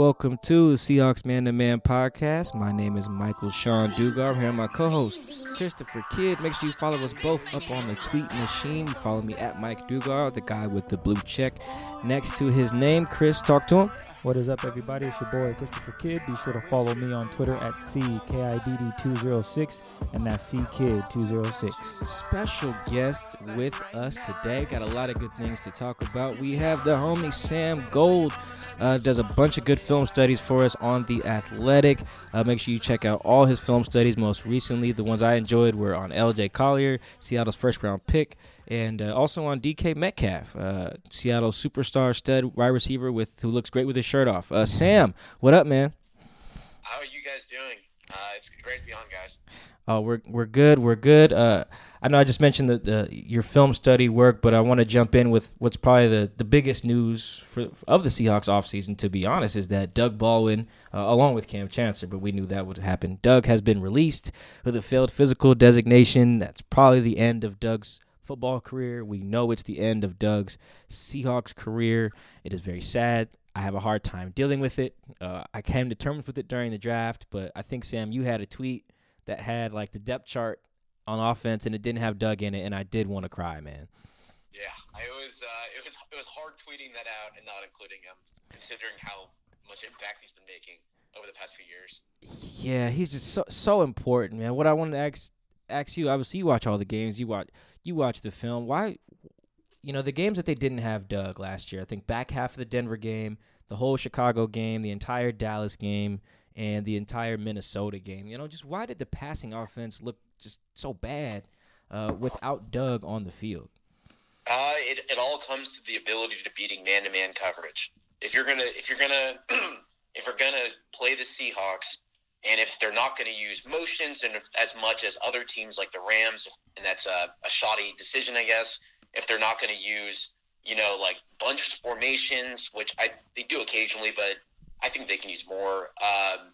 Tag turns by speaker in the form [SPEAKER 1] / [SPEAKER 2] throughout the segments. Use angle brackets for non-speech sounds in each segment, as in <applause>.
[SPEAKER 1] Welcome to the Seahawks Man to Man podcast. My name is Michael-Shawn Dugar. Here, my co-host Christopher Kidd. Make sure you follow us both up on the tweet machine. Follow me at Mike Dugar, the guy with the blue check next to his name. Chris, talk to him.
[SPEAKER 2] What is up, everybody? It's your boy Christopher Kidd. Be sure to follow me on Twitter at CKIDD206, and that's CKid206.
[SPEAKER 1] Special guest with us today. Got a lot of good things to talk about. We have the homie Sam Gold. Uh, does a bunch of good film studies for us on The Athletic. Uh, make sure you check out all his film studies. Most recently, the ones I enjoyed were on LJ Collier, Seattle's first round pick, and uh, also on DK Metcalf, uh, Seattle superstar stud wide receiver with who looks great with his shirt off. Uh, Sam, what up, man?
[SPEAKER 3] How are you guys doing? Uh, it's great to be on, guys.
[SPEAKER 1] Oh, we're we're good. We're good. Uh, I know I just mentioned the, the your film study work, but I want to jump in with what's probably the, the biggest news for of the Seahawks offseason, to be honest, is that Doug Baldwin, uh, along with Cam Chancellor, but we knew that would happen. Doug has been released with a failed physical designation. That's probably the end of Doug's football career. We know it's the end of Doug's Seahawks career. It is very sad. I have a hard time dealing with it. Uh, I came to terms with it during the draft, but I think Sam, you had a tweet that had like the depth chart on offense, and it didn't have Doug in it, and I did want to cry, man.
[SPEAKER 3] Yeah, it was uh, it was it was hard tweeting that out and not including him, considering how much impact he's been making over the past few years.
[SPEAKER 1] Yeah, he's just so so important, man. What I wanted to ask ask you, obviously you watch all the games, you watch you watch the film. Why, you know, the games that they didn't have Doug last year. I think back half of the Denver game, the whole Chicago game, the entire Dallas game, and the entire Minnesota game. You know, just why did the passing offense look just so bad uh, without Doug on the field?
[SPEAKER 3] Uh, it, it all comes to the ability to beating man-to-man coverage. If you're gonna if you're gonna <clears throat> if you're gonna play the Seahawks, and if they're not going to use motions and if, as much as other teams like the Rams, and that's a, a shoddy decision, I guess. If they're not going to use you know like bunch formations, which I they do occasionally, but I think they can use more. Um,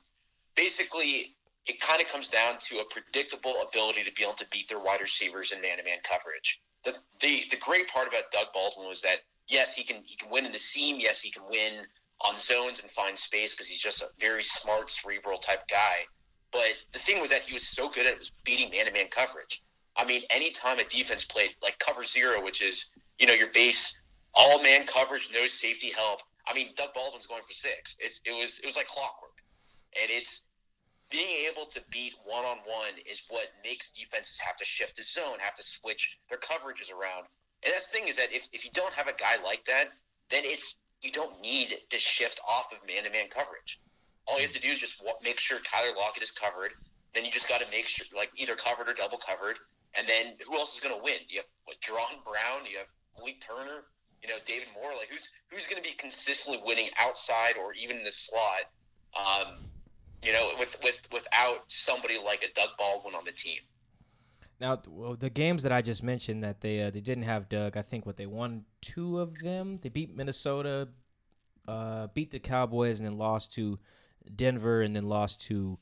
[SPEAKER 3] basically, it kind of comes down to a predictable ability to be able to beat their wide receivers in man-to-man coverage. The, the the great part about Doug Baldwin was that yes, he can he can win in the seam. Yes, he can win on zones and find space because he's just a very smart, cerebral type guy. But the thing was that he was so good at it was beating man-to-man coverage. I mean, anytime a defense played like cover zero, which is you know your base all man coverage, no safety help. I mean, Doug Baldwin's going for six. It's, it was it was like clockwork, and it's being able to beat one on one is what makes defenses have to shift the zone, have to switch their coverages around. And that's the thing is that if, if you don't have a guy like that, then it's you don't need to shift off of man to man coverage. All you have to do is just make sure Tyler Lockett is covered. Then you just got to make sure like either covered or double covered. And then who else is going to win? You have what, Jaron Brown, you have Malik Turner, you know David Moore. Like who's who's going to be consistently winning outside or even in the slot? Um, you know, with with without somebody like a Doug Baldwin on the team.
[SPEAKER 1] Now, the games that I just mentioned that they uh, they didn't have Doug, I think what they won two of them. They beat Minnesota, uh, beat the Cowboys, and then lost to Denver, and then lost to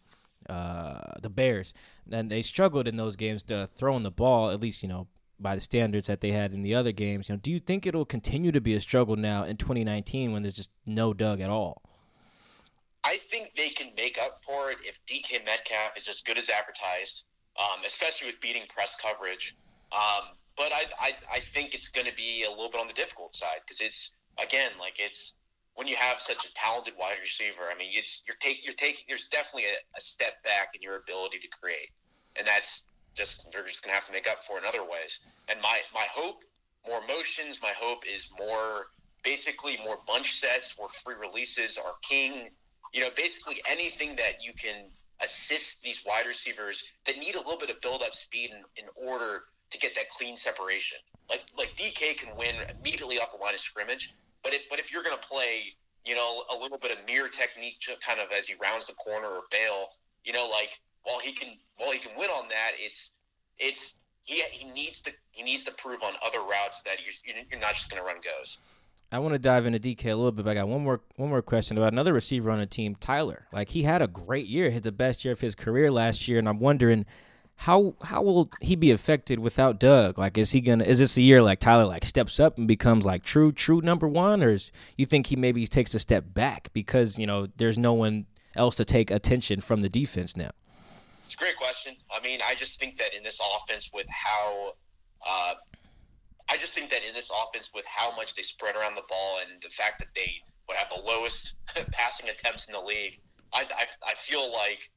[SPEAKER 1] uh, the Bears. And they struggled in those games to throwing the ball, at least you know by the standards that they had in the other games. You know, do you think it'll continue to be a struggle now in 2019 when there's just no Doug at all?
[SPEAKER 3] I think they can make up for it if DK Metcalf is as good as advertised, um, especially with beating press coverage. Um, but I, I, I think it's going to be a little bit on the difficult side because it's again like it's when you have such a talented wide receiver. I mean, it's you're taking you're taking there's definitely a, a step back in your ability to create, and that's just they're just going to have to make up for in other ways. And my my hope, more motions. My hope is more basically more bunch sets, more free releases are king you know, basically anything that you can assist these wide receivers that need a little bit of build up speed in, in order to get that clean separation. Like like DK can win immediately off the line of scrimmage, but if but if you're going to play, you know, a little bit of mirror technique, kind of as he rounds the corner or bail, you know, like while he can while he can win on that, it's it's he he needs to he needs to prove on other routes that you're you're not just going to run goes.
[SPEAKER 1] I want to dive into DK a little bit, but I got one more one more question about another receiver on the team, Tyler. Like he had a great year, hit the best year of his career last year, and I'm wondering how how will he be affected without Doug? Like, is he gonna? Is this a year like Tyler like steps up and becomes like true true number one, or is, you think he maybe takes a step back because you know there's no one else to take attention from the defense now?
[SPEAKER 3] It's a great question. I mean, I just think that in this offense, with how, uh, I just think that in this offense, with how much they spread around the ball and the fact that they would have the lowest <laughs> passing attempts in the league, I, I, I feel like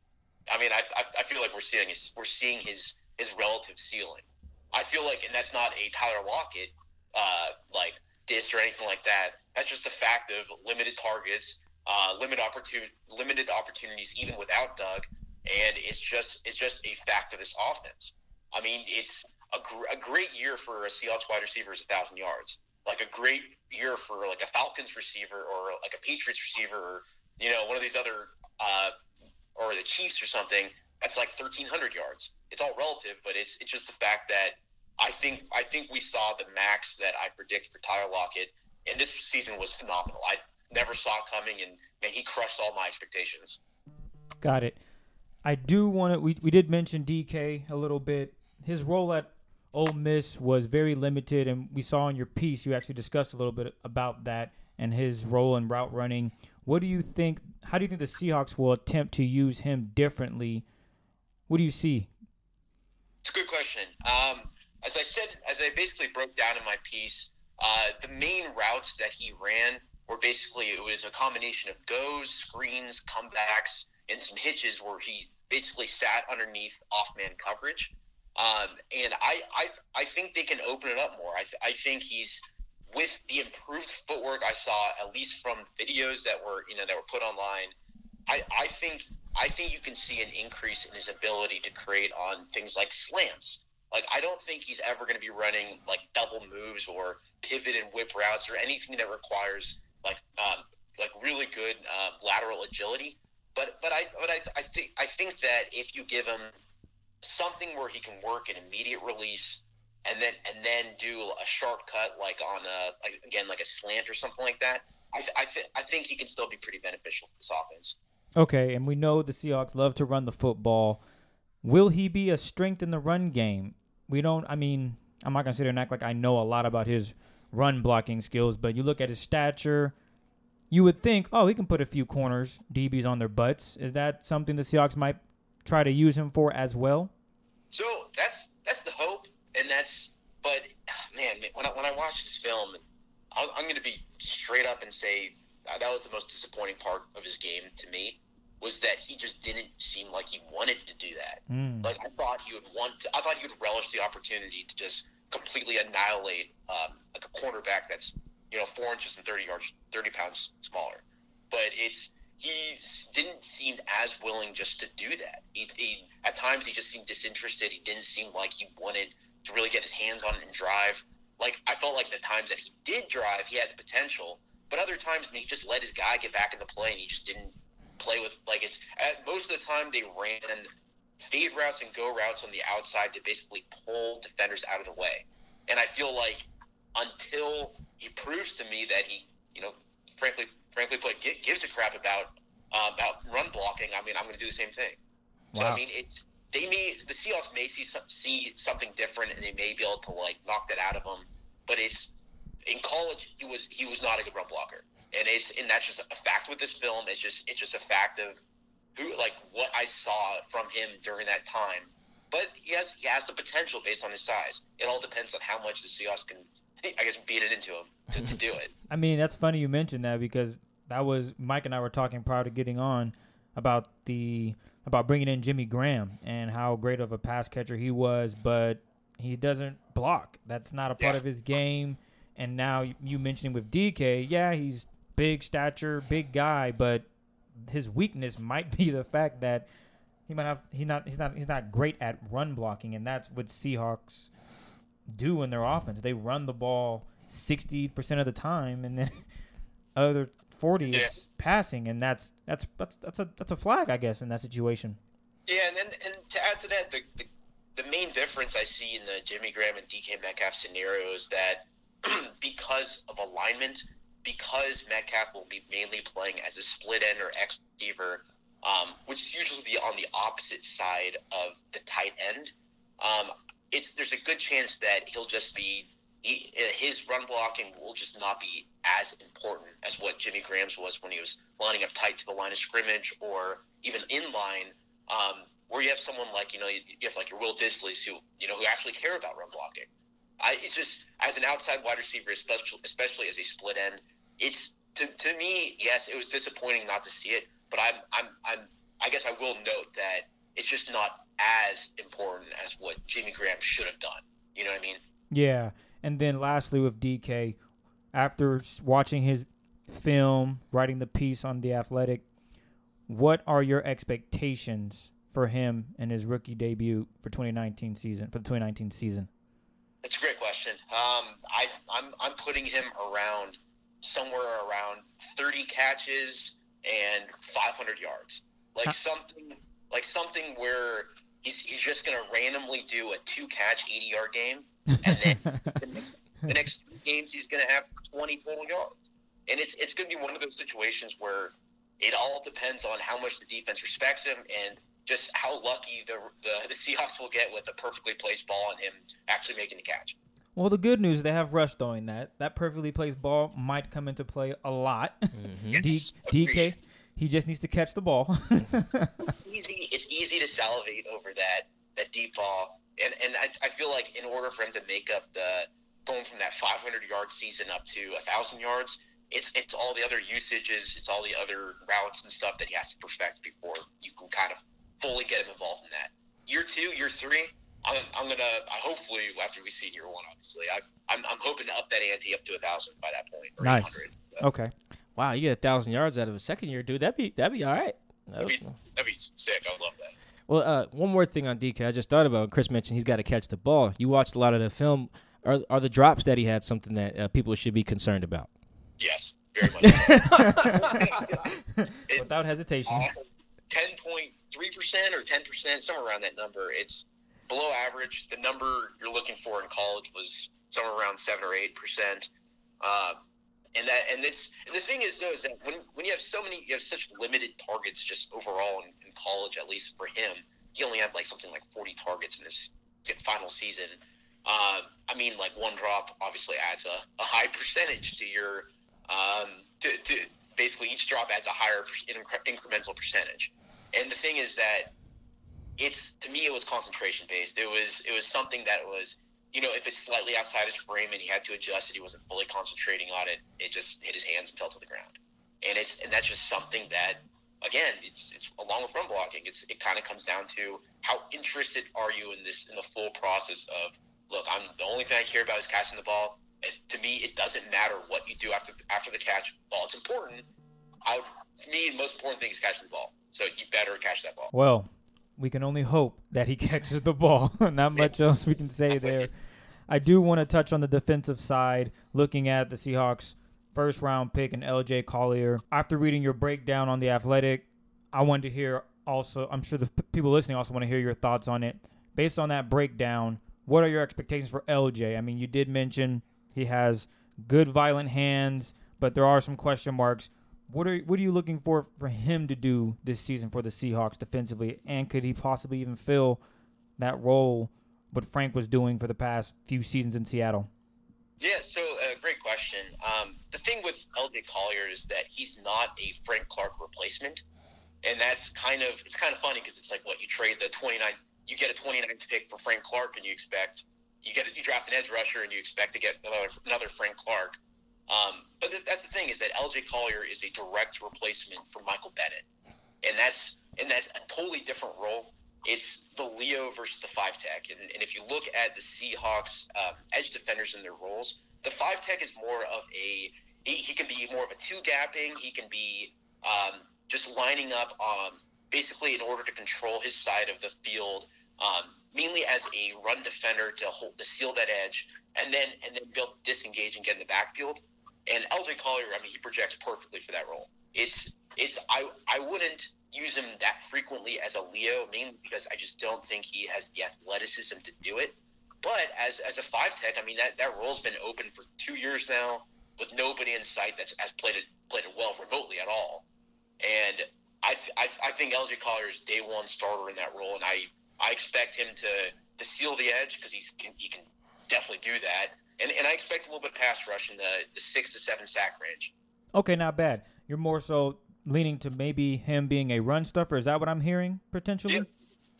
[SPEAKER 3] I mean, I, I, feel like we're seeing his, we're seeing his his relative ceiling. I feel like, and that's not a Tyler Lockett uh, like diss or anything like that. That's just a fact of limited targets, uh, limited opportunity, limited opportunities, even without Doug. And it's just it's just a fact of this offense. I mean, it's a, gr- a great year for a Seahawks wide receiver is a thousand yards. Like a great year for like a Falcons receiver or like a Patriots receiver or you know one of these other uh, or the Chiefs or something, that's like 1,300 yards. It's all relative, but it's it's just the fact that I think I think we saw the max that I predict for Tyler Lockett, and this season was phenomenal. I never saw coming, and man, he crushed all my expectations.
[SPEAKER 2] Got it. I do want to. We we did mention DK a little bit. His role at Ole Miss was very limited, and we saw in your piece you actually discussed a little bit about that and his role in route running. What do you think? How do you think the Seahawks will attempt to use him differently? What do you see?
[SPEAKER 3] It's a good question. Um, as I said, as I basically broke down in my piece, uh, the main routes that he ran were basically it was a combination of goes, screens, comebacks, and some hitches where he basically sat underneath off-man coverage. Um, and I, I, I think they can open it up more. I, th- I think he's with the improved footwork I saw, at least from videos that were you know that were put online, I, I think I think you can see an increase in his ability to create on things like slants. Like I don't think he's ever going to be running like double moves or pivot and whip routes or anything that requires like um, like really good uh, lateral agility. But but I but I, I think I think that if you give him something where he can work an immediate release and then and then do a sharp cut like on a again like a slant or something like that. I I, I think he can still be pretty beneficial for this offense.
[SPEAKER 2] Okay, and we know the Seahawks love to run the football. Will he be a strength in the run game? We don't. I mean, I'm not gonna sit here and act like I know a lot about his run blocking skills, but you look at his stature. You would think, oh, he can put a few corners, DBs on their butts. Is that something the Seahawks might try to use him for as well?
[SPEAKER 3] So that's that's the hope and that's but man, when I, when I watch this film, I'm, I'm going to be straight up and say uh, that was the most disappointing part of his game to me was that he just didn't seem like he wanted to do that. Mm. Like I thought he would want to, I thought he would relish the opportunity to just completely annihilate um, like a quarterback that's you know four inches and thirty yards, thirty pounds smaller. But it's he didn't seem as willing just to do that. He, he, at times he just seemed disinterested. He didn't seem like he wanted to really get his hands on it and drive. Like I felt like the times that he did drive, he had the potential, but other times he just let his guy get back in the play and he just didn't play with like it's at most of the time they ran fade routes and go routes on the outside to basically pull defenders out of the way. And I feel like until he proves to me that he, you know, frankly, frankly, put gives a crap about uh, about run blocking. I mean, I'm going to do the same thing. Wow. So I mean, it's they may the Seahawks may see see something different and they may be able to like knock that out of him. But it's in college he was he was not a good run blocker, and it's and that's just a fact with this film. It's just it's just a fact of who like what I saw from him during that time. But he has he has the potential based on his size. It all depends on how much the Seahawks can, I guess, beat it into him to, to do it. <laughs>
[SPEAKER 2] I mean, that's funny you mentioned that because that was Mike and I were talking prior to getting on about the about bringing in Jimmy Graham and how great of a pass catcher he was, but he doesn't block. That's not a part yeah. of his game. And now you mentioning with DK, yeah, he's big stature, big guy, but his weakness might <laughs> be the fact that he might have he not he's not he's not great at run blocking, and that's what Seahawks do in their offense. They run the ball sixty percent of the time, and then <laughs> other forty yeah. is passing, and that's that's that's that's a that's a flag, I guess, in that situation.
[SPEAKER 3] Yeah, and then and to add to that, the, the the main difference I see in the Jimmy Graham and DK Metcalf scenario is that <clears throat> because of alignment, because Metcalf will be mainly playing as a split end or X receiver, um, which is usually on the opposite side of the tight end, um, it's there's a good chance that he'll just be he, his run blocking will just not be as important as what Jimmy Graham's was when he was lining up tight to the line of scrimmage or even in line. Um, where you have someone like you know you, you have like your Will Disslys who you know who actually care about run blocking. I, it's just as an outside wide receiver, especially especially as a split end, it's to, to me, yes, it was disappointing not to see it, but I'm I'm I'm I guess I will note that it's just not as important as what Jimmy Graham should have done. You know what I mean?
[SPEAKER 2] Yeah. And then lastly with DK, after watching his film, writing the piece on the Athletic, what are your expectations for him and his rookie debut for 2019 season for the 2019 season?
[SPEAKER 3] That's a great question. Um, I, I'm I'm putting him around somewhere around 30 catches and 500 yards, like huh. something like something where he's he's just going to randomly do a two catch 80 yard game, and then <laughs> the next, the next three games he's going to have 20 total yards, and it's it's going to be one of those situations where it all depends on how much the defense respects him and just how lucky the, the, the Seahawks will get with a perfectly placed ball and him actually making the catch.
[SPEAKER 2] Well, the good news they have Russ throwing that. That perfectly placed ball might come into play a lot.
[SPEAKER 3] Mm-hmm.
[SPEAKER 2] D- DK, he just needs to catch the ball. <laughs>
[SPEAKER 3] it's easy. It's easy to salivate over that that deep ball, and and I, I feel like in order for him to make up the going from that 500 yard season up to a thousand yards, it's it's all the other usages, it's all the other routes and stuff that he has to perfect before you can kind of fully get him involved in that. Year two, year three, I'm, I'm gonna I hopefully after we see year one, obviously, I, I'm I'm hoping to up that ante up to a thousand by that point.
[SPEAKER 2] nice. So. Okay.
[SPEAKER 1] Wow, you get a thousand yards out of a second year, dude. That'd be that'd be all right.
[SPEAKER 3] That'd, be, that'd be sick. I would love that.
[SPEAKER 1] Well, uh, one more thing on DK, I just thought about. And Chris mentioned he's got to catch the ball. You watched a lot of the film. Are are the drops that he had something that uh, people should be concerned about?
[SPEAKER 3] Yes, very much. <laughs>
[SPEAKER 2] Without hesitation.
[SPEAKER 3] Ten point three percent or ten percent, somewhere around that number. It's below average. The number you're looking for in college was somewhere around seven or eight percent. Uh, and that and it's and the thing is though is that when when you have so many you have such limited targets just overall in, in college at least for him he only had like something like 40 targets in his final season. Uh, I mean like one drop obviously adds a, a high <laughs> percentage to your um, to, to basically each drop adds a higher incremental percentage. And the thing is that it's to me it was concentration based. It was it was something that was you know, if it's slightly outside his frame and he had to adjust it, he wasn't fully concentrating on it. It just hit his hands and fell to the ground. And it's and that's just something that, again, it's it's along with run blocking. It's it kind of comes down to how interested are you in this in the full process of look. I'm the only thing I care about is catching the ball. And to me, it doesn't matter what you do after after the catch. Ball, it's important. I would, to me, the most important thing is catching the ball. So you better catch that ball.
[SPEAKER 2] Well, we can only hope that he <laughs> catches the ball. <laughs> Not much else we can say there. <laughs> I do want to touch on the defensive side, looking at the Seahawks' first round pick and LJ Collier. After reading your breakdown on the athletic, I wanted to hear also, I'm sure the p- people listening also want to hear your thoughts on it. Based on that breakdown, what are your expectations for LJ? I mean, you did mention he has good violent hands, but there are some question marks. What are what are you looking for for him to do this season for the Seahawks defensively, and could he possibly even fill that role what Frank was doing for the past few seasons in Seattle?
[SPEAKER 3] Yeah, so uh, great question. Um, the thing with LJ Collier is that he's not a Frank Clark replacement, and that's kind of it's kind of funny because it's like what you trade the 29, you get a 29th pick for Frank Clark, and you expect you get you draft an edge rusher, and you expect to get another another Frank Clark. Um, but th- that's the thing is that LJ Collier is a direct replacement for Michael Bennett, and that's and that's a totally different role. It's the Leo versus the five tech, and, and if you look at the Seahawks um, edge defenders in their roles, the five tech is more of a he, he can be more of a two gapping. He can be um, just lining up um, basically in order to control his side of the field, um, mainly as a run defender to hold to seal that edge, and then and then to disengage and get in the backfield. And LJ Collier, I mean, he projects perfectly for that role. It's it's I I wouldn't use him that frequently as a Leo, mainly because I just don't think he has the athleticism to do it. But as as a five tech, I mean that that role's been open for two years now with nobody in sight that's has played it played it well remotely at all. And I, I, I think LJ Collier is day one starter in that role, and I, I expect him to, to seal the edge because he's can, he can definitely do that. And, and I expect a little bit of pass rush in the, the six to seven sack range.
[SPEAKER 2] Okay, not bad. You're more so leaning to maybe him being a run stuffer. Is that what I'm hearing potentially?
[SPEAKER 3] Yep.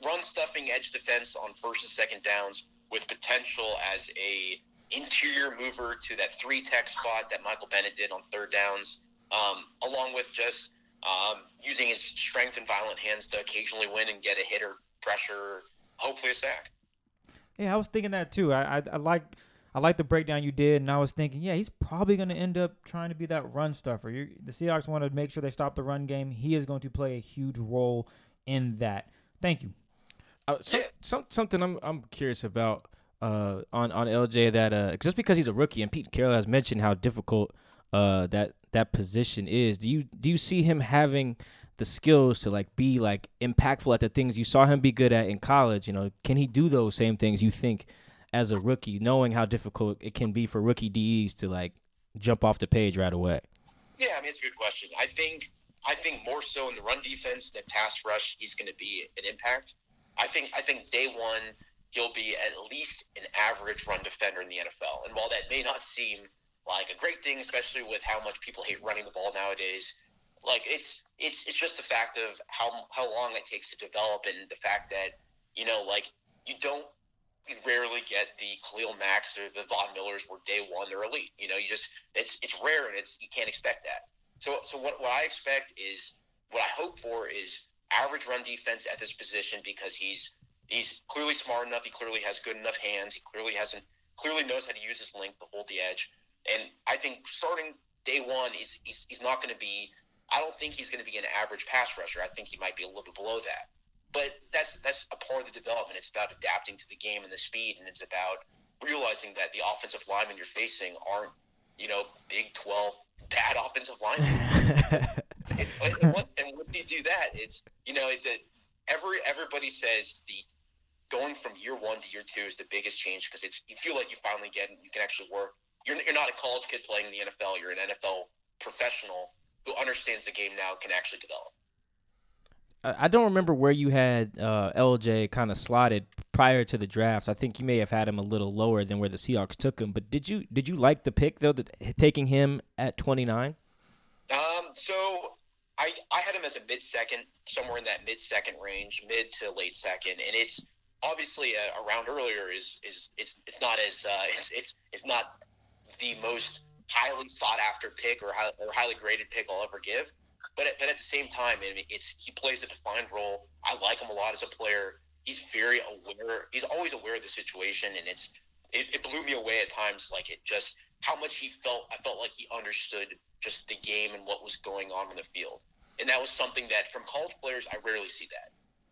[SPEAKER 3] Run stuffing edge defense on first and second downs with potential as a interior mover to that three tech spot that Michael Bennett did on third downs, um, along with just um, using his strength and violent hands to occasionally win and get a hit or pressure, hopefully a sack.
[SPEAKER 2] Yeah, I was thinking that too. I I, I like I like the breakdown you did, and I was thinking, yeah, he's probably going to end up trying to be that run stuffer. You're, the Seahawks want to make sure they stop the run game. He is going to play a huge role in that. Thank you.
[SPEAKER 1] Uh, some, some, something I'm I'm curious about uh, on on LJ that uh, just because he's a rookie and Pete Carroll has mentioned how difficult uh, that that position is. Do you do you see him having the skills to like be like impactful at the things you saw him be good at in college? You know, can he do those same things you think as a rookie, knowing how difficult it can be for rookie DEs to like jump off the page right away?
[SPEAKER 3] Yeah, I mean it's a good question. I think I think more so in the run defense than pass rush, he's going to be an impact. I think I think day one he'll be at least an average run defender in the NFL. And while that may not seem like a great thing, especially with how much people hate running the ball nowadays, like it's it's it's just the fact of how how long it takes to develop and the fact that you know like you don't you rarely get the Khalil Macks or the Von Millers where day one they're elite. You know, you just it's it's rare and it's you can't expect that. So so what what I expect is what I hope for is average run defense at this position because he's he's clearly smart enough. He clearly has good enough hands. He clearly hasn't clearly knows how to use his length to hold the edge. And I think starting day one, he's he's, he's not going to be. I don't think he's going to be an average pass rusher. I think he might be a little bit below that. But that's that's a part of the development. It's about adapting to the game and the speed, and it's about realizing that the offensive linemen you're facing aren't, you know, Big Twelve bad <laughs> offensive linemen. and, and, when, and when you do that, it's you know that every everybody says the going from year one to year two is the biggest change because it's you feel like you finally get you can actually work. You're you're not a college kid playing in the NFL. You're an NFL professional who understands the game now can actually develop.
[SPEAKER 1] I don't remember where you had uh, LJ kind of slotted prior to the drafts. I think you may have had him a little lower than where the Seahawks took him. But did you did you like the pick though, that, taking him at twenty nine?
[SPEAKER 3] Um, so I I had him as a mid second, somewhere in that mid second range, mid to late second, and it's obviously uh, around earlier is is it's it's not as uh, <laughs> it's, it's it's not the most highly sought after pick or, high, or highly graded pick I'll ever give. But at, but at the same time, I mean, it's he plays a defined role. I like him a lot as a player. He's very aware. He's always aware of the situation, and it's it, it blew me away at times. Like it just how much he felt. I felt like he understood just the game and what was going on in the field, and that was something that from college players I rarely see that.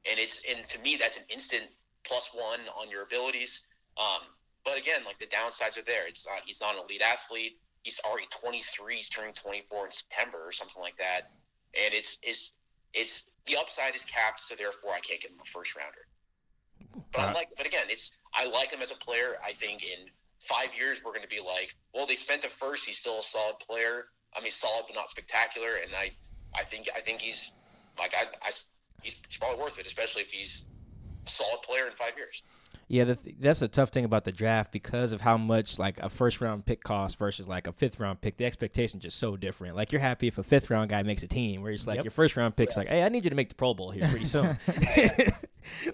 [SPEAKER 3] And it's and to me that's an instant plus one on your abilities. Um, but again, like the downsides are there. It's not he's not an elite athlete. He's already 23. He's turning 24 in September or something like that and it's is it's the upside is capped, so therefore I can't give him a first rounder. But I like, but again, it's I like him as a player. I think in five years we're going to be like, well, they spent a first. He's still a solid player. I mean, solid but not spectacular. And I, I think I think he's like I, I he's probably worth it, especially if he's a solid player in five years.
[SPEAKER 1] Yeah, th- that's the tough thing about the draft because of how much like a first round pick costs versus like a fifth round pick. The expectation just so different. Like you're happy if a fifth round guy makes a team, where it's like yep. your first round pick's yeah. like, hey, I need you to make the Pro Bowl here pretty soon. <laughs>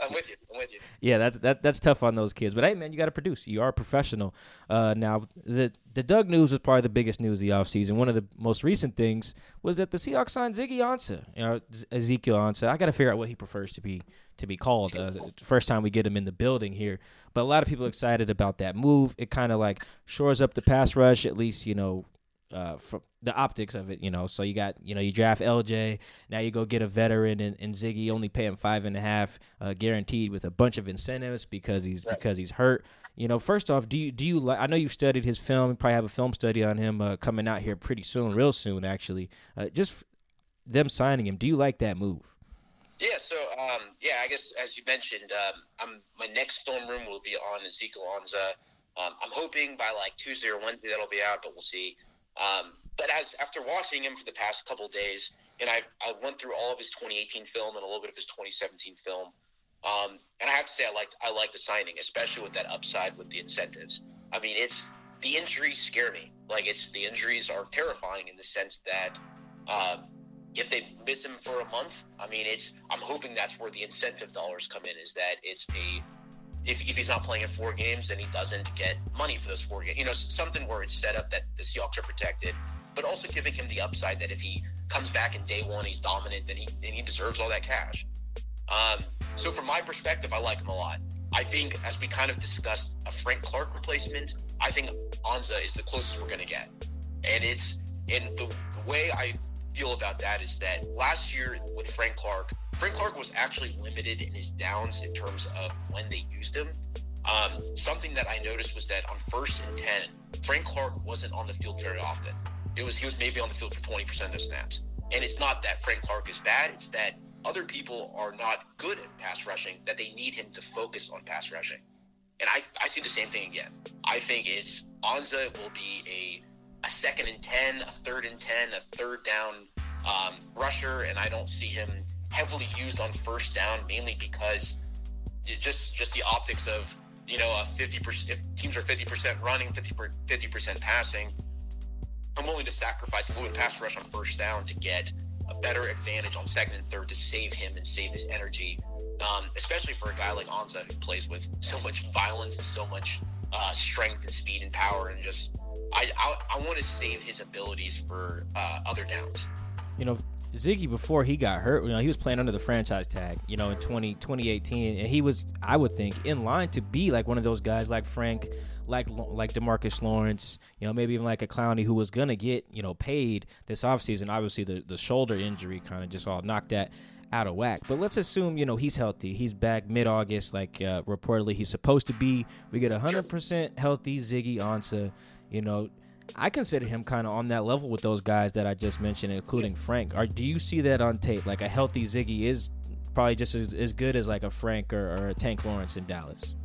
[SPEAKER 3] I'm with you. With you.
[SPEAKER 1] Yeah, that's that that's tough on those kids. But hey, man, you got to produce. You are a professional. Uh, now, the the Doug news was probably the biggest news of the offseason. One of the most recent things was that the Seahawks signed Ziggy Ansah, you know, Ezekiel Ansah. I got to figure out what he prefers to be to be called. Uh, first time we get him in the building here, but a lot of people excited about that move. It kind of like shores up the pass rush, at least you know uh, from the optics of it, you know. So you got, you know, you draft LJ. Now you go get a veteran and, and Ziggy only pay him five and a half uh, guaranteed with a bunch of incentives because he's right. because he's hurt. You know, first off, do you do you like? I know you've studied his film. You probably have a film study on him uh, coming out here pretty soon, real soon, actually. Uh, just them signing him. Do you like that move?
[SPEAKER 3] Yeah, so um, yeah, I guess as you mentioned, um, I'm, my next film room will be on Ezekiel Ansah. Um, I'm hoping by like Tuesday or Wednesday that'll be out, but we'll see. Um, but as after watching him for the past couple days, and I I went through all of his 2018 film and a little bit of his 2017 film. Um, and I have to say, I like I like the signing, especially with that upside with the incentives. I mean, it's the injuries scare me. Like it's the injuries are terrifying in the sense that um, if they miss him for a month, I mean, it's I'm hoping that's where the incentive dollars come in. Is that it's a if, if he's not playing in four games, then he doesn't get money for those four games. You know, something where it's set up that the Seahawks are protected, but also giving him the upside that if he comes back in day one, he's dominant, then he then he deserves all that cash. Um, so from my perspective, I like him a lot. I think, as we kind of discussed, a Frank Clark replacement. I think Ansah is the closest we're going to get, and it's and the, the way I feel about that is that last year with Frank Clark, Frank Clark was actually limited in his downs in terms of when they used him. Um, something that I noticed was that on first and ten, Frank Clark wasn't on the field very often. It was he was maybe on the field for twenty percent of the snaps. And it's not that Frank Clark is bad; it's that other people are not good at pass rushing, that they need him to focus on pass rushing. And I, I see the same thing again. I think it's Ansah will be a a second and 10, a third and 10, a third down um, rusher, and I don't see him heavily used on first down, mainly because just just the optics of you know a 50% if teams are 50% running, 50 50% passing. I'm willing to sacrifice a little pass rush on first down to get a better advantage on second and third to save him and save his energy, um, especially for a guy like Ansah who plays with so much violence and so much uh, strength and speed and power, and just I I, I want to save his abilities for uh, other downs.
[SPEAKER 1] You know, Ziggy before he got hurt, you know, he was playing under the franchise tag, you know, in 20, 2018, and he was, I would think, in line to be like one of those guys like Frank, like like Demarcus Lawrence, you know, maybe even like a Clowney who was gonna get, you know, paid this offseason. Obviously, the the shoulder injury kind of just all knocked that out of whack. But let's assume, you know, he's healthy. He's back mid August, like uh, reportedly he's supposed to be. We get 100% healthy Ziggy Ansah. You know, I consider him kind of on that level with those guys that I just mentioned, including Frank. Or do you see that on tape? Like a healthy Ziggy is probably just as, as good as like a Frank or, or a Tank Lawrence in Dallas.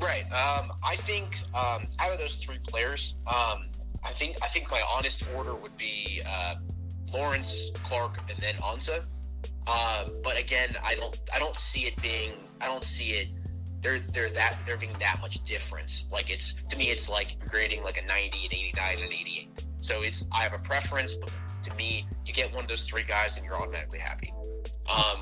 [SPEAKER 3] Right. Um, I think um, out of those three players, um, I think I think my honest order would be uh, Lawrence, Clark, and then Ansah. Uh, but again, I don't I don't see it being I don't see it there there that there being that much difference. Like it's to me, it's like grading like a 90, an 89, and an 88. So it's I have a preference, but to me, you get one of those three guys and you're automatically happy. Um,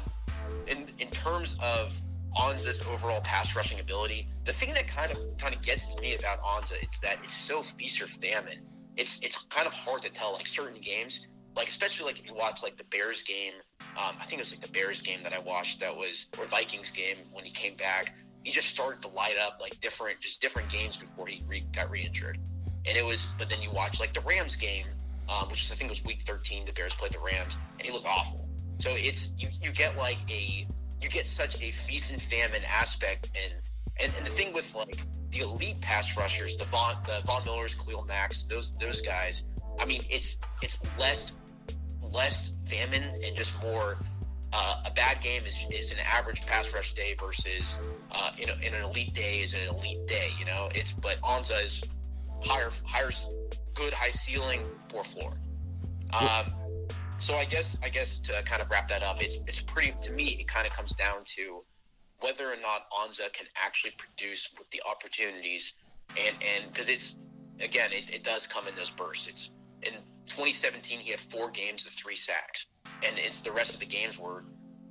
[SPEAKER 3] in in terms of Ansah's overall pass rushing ability, the thing that kind of kind of gets to me about Ansah is that it's so feast or famine. It's it's kind of hard to tell. Like certain games, like especially like if you watch like the Bears game, um, I think it was like the Bears game that I watched that was or Vikings game when he came back he just started to light up like different, just different games before he re- got re-injured. And it was, but then you watch like the Rams game, um, which is, I think was week 13. The Bears played the Rams, and he looked awful. So it's you, you get like a you get such a feast and famine aspect, and and, and the thing with like the elite pass rushers, the Von the Von Millers, Khalil Macks, those those guys. I mean, it's it's less less famine and just more uh, a bad game is, is an average pass rush day versus uh, in, a, in an elite day is an elite day. You know, it's but Ansah is higher, higher, good high ceiling, poor floor. Um, so I guess I guess to kind of wrap that up, it's it's pretty to me. It kind of comes down to whether or not Ansah can actually produce with the opportunities, and and because it's again, it, it does come in those bursts. It's in 2017 he had four games of three sacks and it's the rest of the games were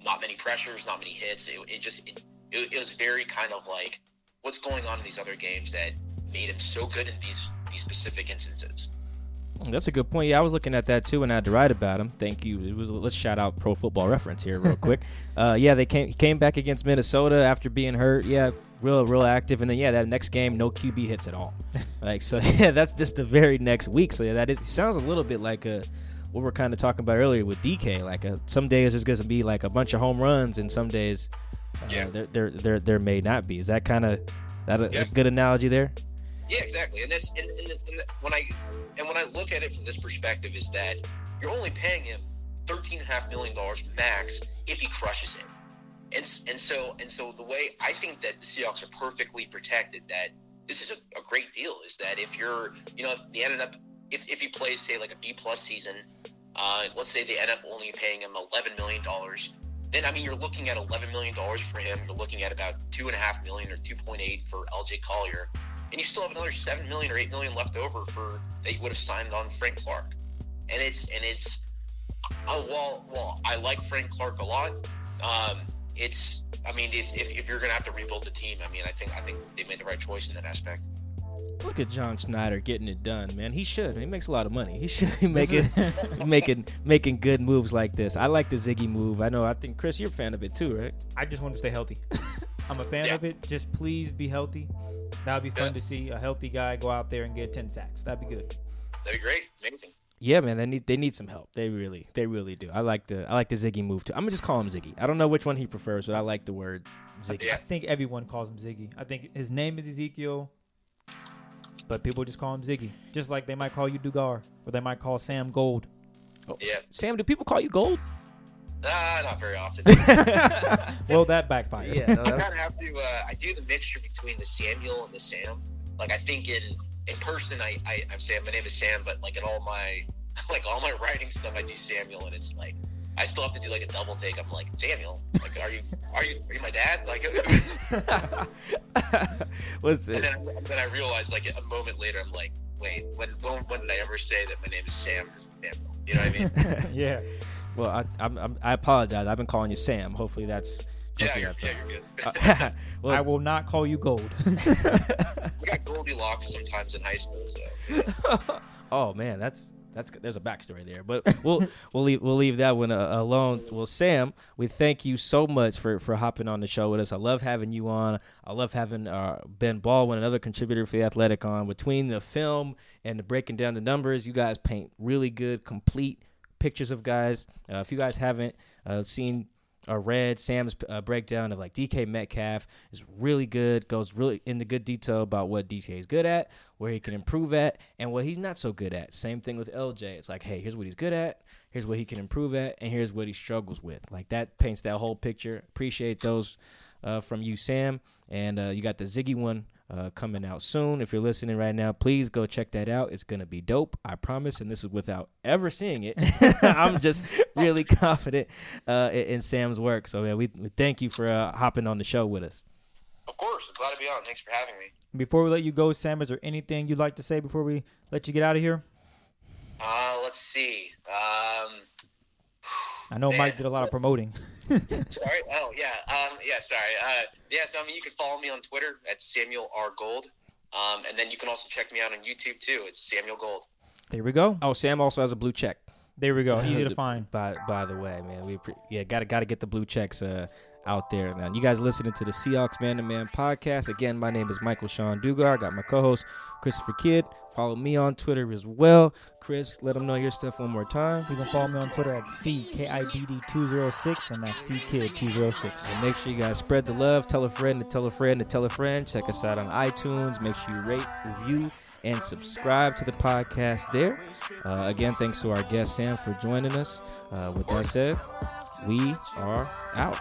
[SPEAKER 3] not many pressures, not many hits. It, it just it, it, was very kind of like what's going on in these other games that made him so good in these these specific instances.
[SPEAKER 1] That's a good point. Yeah, I was looking at that too, and I had to write about him. Thank you. It was let's shout out Pro Football Reference here real quick. <laughs> Uh, yeah, they came came back against Minnesota after being hurt. Yeah, real real active, and then yeah, that next game no QB hits at all. <laughs> like so, <laughs> yeah, that's just the very next week. So yeah, that is sounds a little bit like a what we're kind of talking about earlier with DK. Like a, uh, some days there's going to be like a bunch of home runs, and some days uh, yeah. there, there there there may not be. Is that kind of that a, yeah. a, good analogy there?
[SPEAKER 3] Yeah, exactly. And that's and, and, and when I and when I look at it from this perspective is that you're only paying him thirteen and a half million dollars max if he crushes it. And, and so and so the way I think that the Seahawks are perfectly protected that this is a, a great deal is that if you're you know if they ended up if, if he plays say like a B plus season, uh, let's say they end up only paying him eleven million dollars, then I mean you're looking at eleven million dollars for him. You're looking at about two and a half million or two point eight for LJ Collier, and you still have another seven million or eight million left over for that you would have signed on Frank Clark. And it's and it's uh, well, well, I like Frank Clark a lot. Um, it's I mean, it, if, if you're gonna have to rebuild the team, I mean, I think I think they made the right choice in that aspect.
[SPEAKER 1] Look at John Schneider getting it done, man. He should. He makes a lot of money. He should <laughs> be making <laughs> making making good moves like this. I like the Ziggy move. I know. I think Chris, you're a fan of it too, right?
[SPEAKER 2] I just want to stay healthy. I'm a fan
[SPEAKER 3] Yeah.
[SPEAKER 2] of it. Just please be healthy. That would be fun
[SPEAKER 3] Yeah.
[SPEAKER 2] to see a healthy guy go out there and get 10 sacks. That'd be good.
[SPEAKER 3] That'd be great, amazing.
[SPEAKER 1] Yeah, man. They need they need some help. They really they really do. I like the I like the Ziggy move too. I'm gonna just call him Ziggy. I don't know which one he prefers, but I like the word Ziggy.
[SPEAKER 3] Yeah.
[SPEAKER 2] I think everyone calls him Ziggy. I think his name is Ezekiel, but people just call him Ziggy. Just like they might call you Dugar, or they might call Sam Gold.
[SPEAKER 1] Oh,
[SPEAKER 3] Yeah.
[SPEAKER 1] Sam, do people call you Gold?
[SPEAKER 3] Ah, not very often. <laughs> <laughs>
[SPEAKER 2] Well, that backfired.
[SPEAKER 1] Yeah. no,
[SPEAKER 3] I kind of have to. Uh, I do the mixture between the Samuel and the Sam. Like I think in in person, I, I I'm Sam. My name is Sam, but like in all my <laughs> like all my writing stuff, I do Samuel, and it's like I still have to do like a double take. I'm like Samuel. Like, are you are you are you my dad? Like,
[SPEAKER 1] What's
[SPEAKER 3] and
[SPEAKER 1] it?
[SPEAKER 3] then then I realized like a moment later, I'm like, wait, when when, when did I ever say that my name is Sam or Samuel? You know what I mean?
[SPEAKER 2] yeah.
[SPEAKER 1] Well, I I'm, I'm, I apologize. I've been calling you Sam. Hopefully that's.
[SPEAKER 3] yeah,
[SPEAKER 1] hopefully
[SPEAKER 3] you're,
[SPEAKER 1] that's
[SPEAKER 3] yeah, you're good.
[SPEAKER 1] Uh, <laughs> well,
[SPEAKER 2] I will not call you Gold. <laughs>
[SPEAKER 3] we got Goldilocks sometimes in high school, so <laughs>
[SPEAKER 1] oh man, that's that's there's a backstory there, but we'll we'll leave we'll leave that one uh, alone. Well, Sam, we thank you so much for for hopping on the show with us. I love having you on. I love having uh, Ben Baldwin, another contributor for the Athletic, on. Between the film and the breaking down the numbers, you guys paint really good, complete pictures of guys. Uh, if you guys haven't uh, seen or read Sam's uh, breakdown of like DK Metcalf is really good. Goes really into good detail about what DK is good at, where he can improve at, and what he's not so good at. Same thing with LJ. It's like, hey, here's what he's good at, here's what he can improve at, and here's what he struggles with. Like that paints that whole picture. Appreciate those uh, from you, Sam. And uh, you got the Ziggy one uh, coming out soon. If you're listening right now, please go check that out. It's gonna be dope, I promise. And this is without ever seeing it. <laughs> I'm just really <laughs> confident uh, in, in Sam's work. So man, we, we thank you for uh, hopping on the show with us.
[SPEAKER 3] of course, I'm glad to be on. Thanks for having me.
[SPEAKER 2] Before we let you go, Sam, is there anything you'd like to say before we let you get out of here?
[SPEAKER 3] Uh, let's see. Um,
[SPEAKER 2] I know
[SPEAKER 3] Man.
[SPEAKER 2] Mike did a lot of promoting. <laughs>
[SPEAKER 3] sorry. Oh yeah. Um, yeah. Sorry. Uh, yeah. So I mean, you can follow me on Twitter at Samuel R Gold. Um, and then you can also check me out on YouTube too. It's Samuel Gold.
[SPEAKER 2] There we go.
[SPEAKER 1] Oh, Sam also has a blue check.
[SPEAKER 2] There we go. <laughs> Easy to find.
[SPEAKER 1] By by the way, man, we appre- yeah gotta gotta get the blue checks uh, out there. Now, you guys listening to the Seahawks Man to Man podcast. Again, my name is Michael-Shawn Dugar. I got my co-host Christopher Kidd. Follow me on Twitter as well. Chris, let them know your stuff one more time.
[SPEAKER 2] You can follow me on Twitter at CKIDD206, and that's CKid206.
[SPEAKER 1] And make sure you guys spread the love. Tell a friend to tell a friend to tell a friend. Check us out on iTunes. Make sure you rate, review, and subscribe to the podcast there. Uh, again, thanks to our guest Sam for joining us. Uh, with that said, we are out.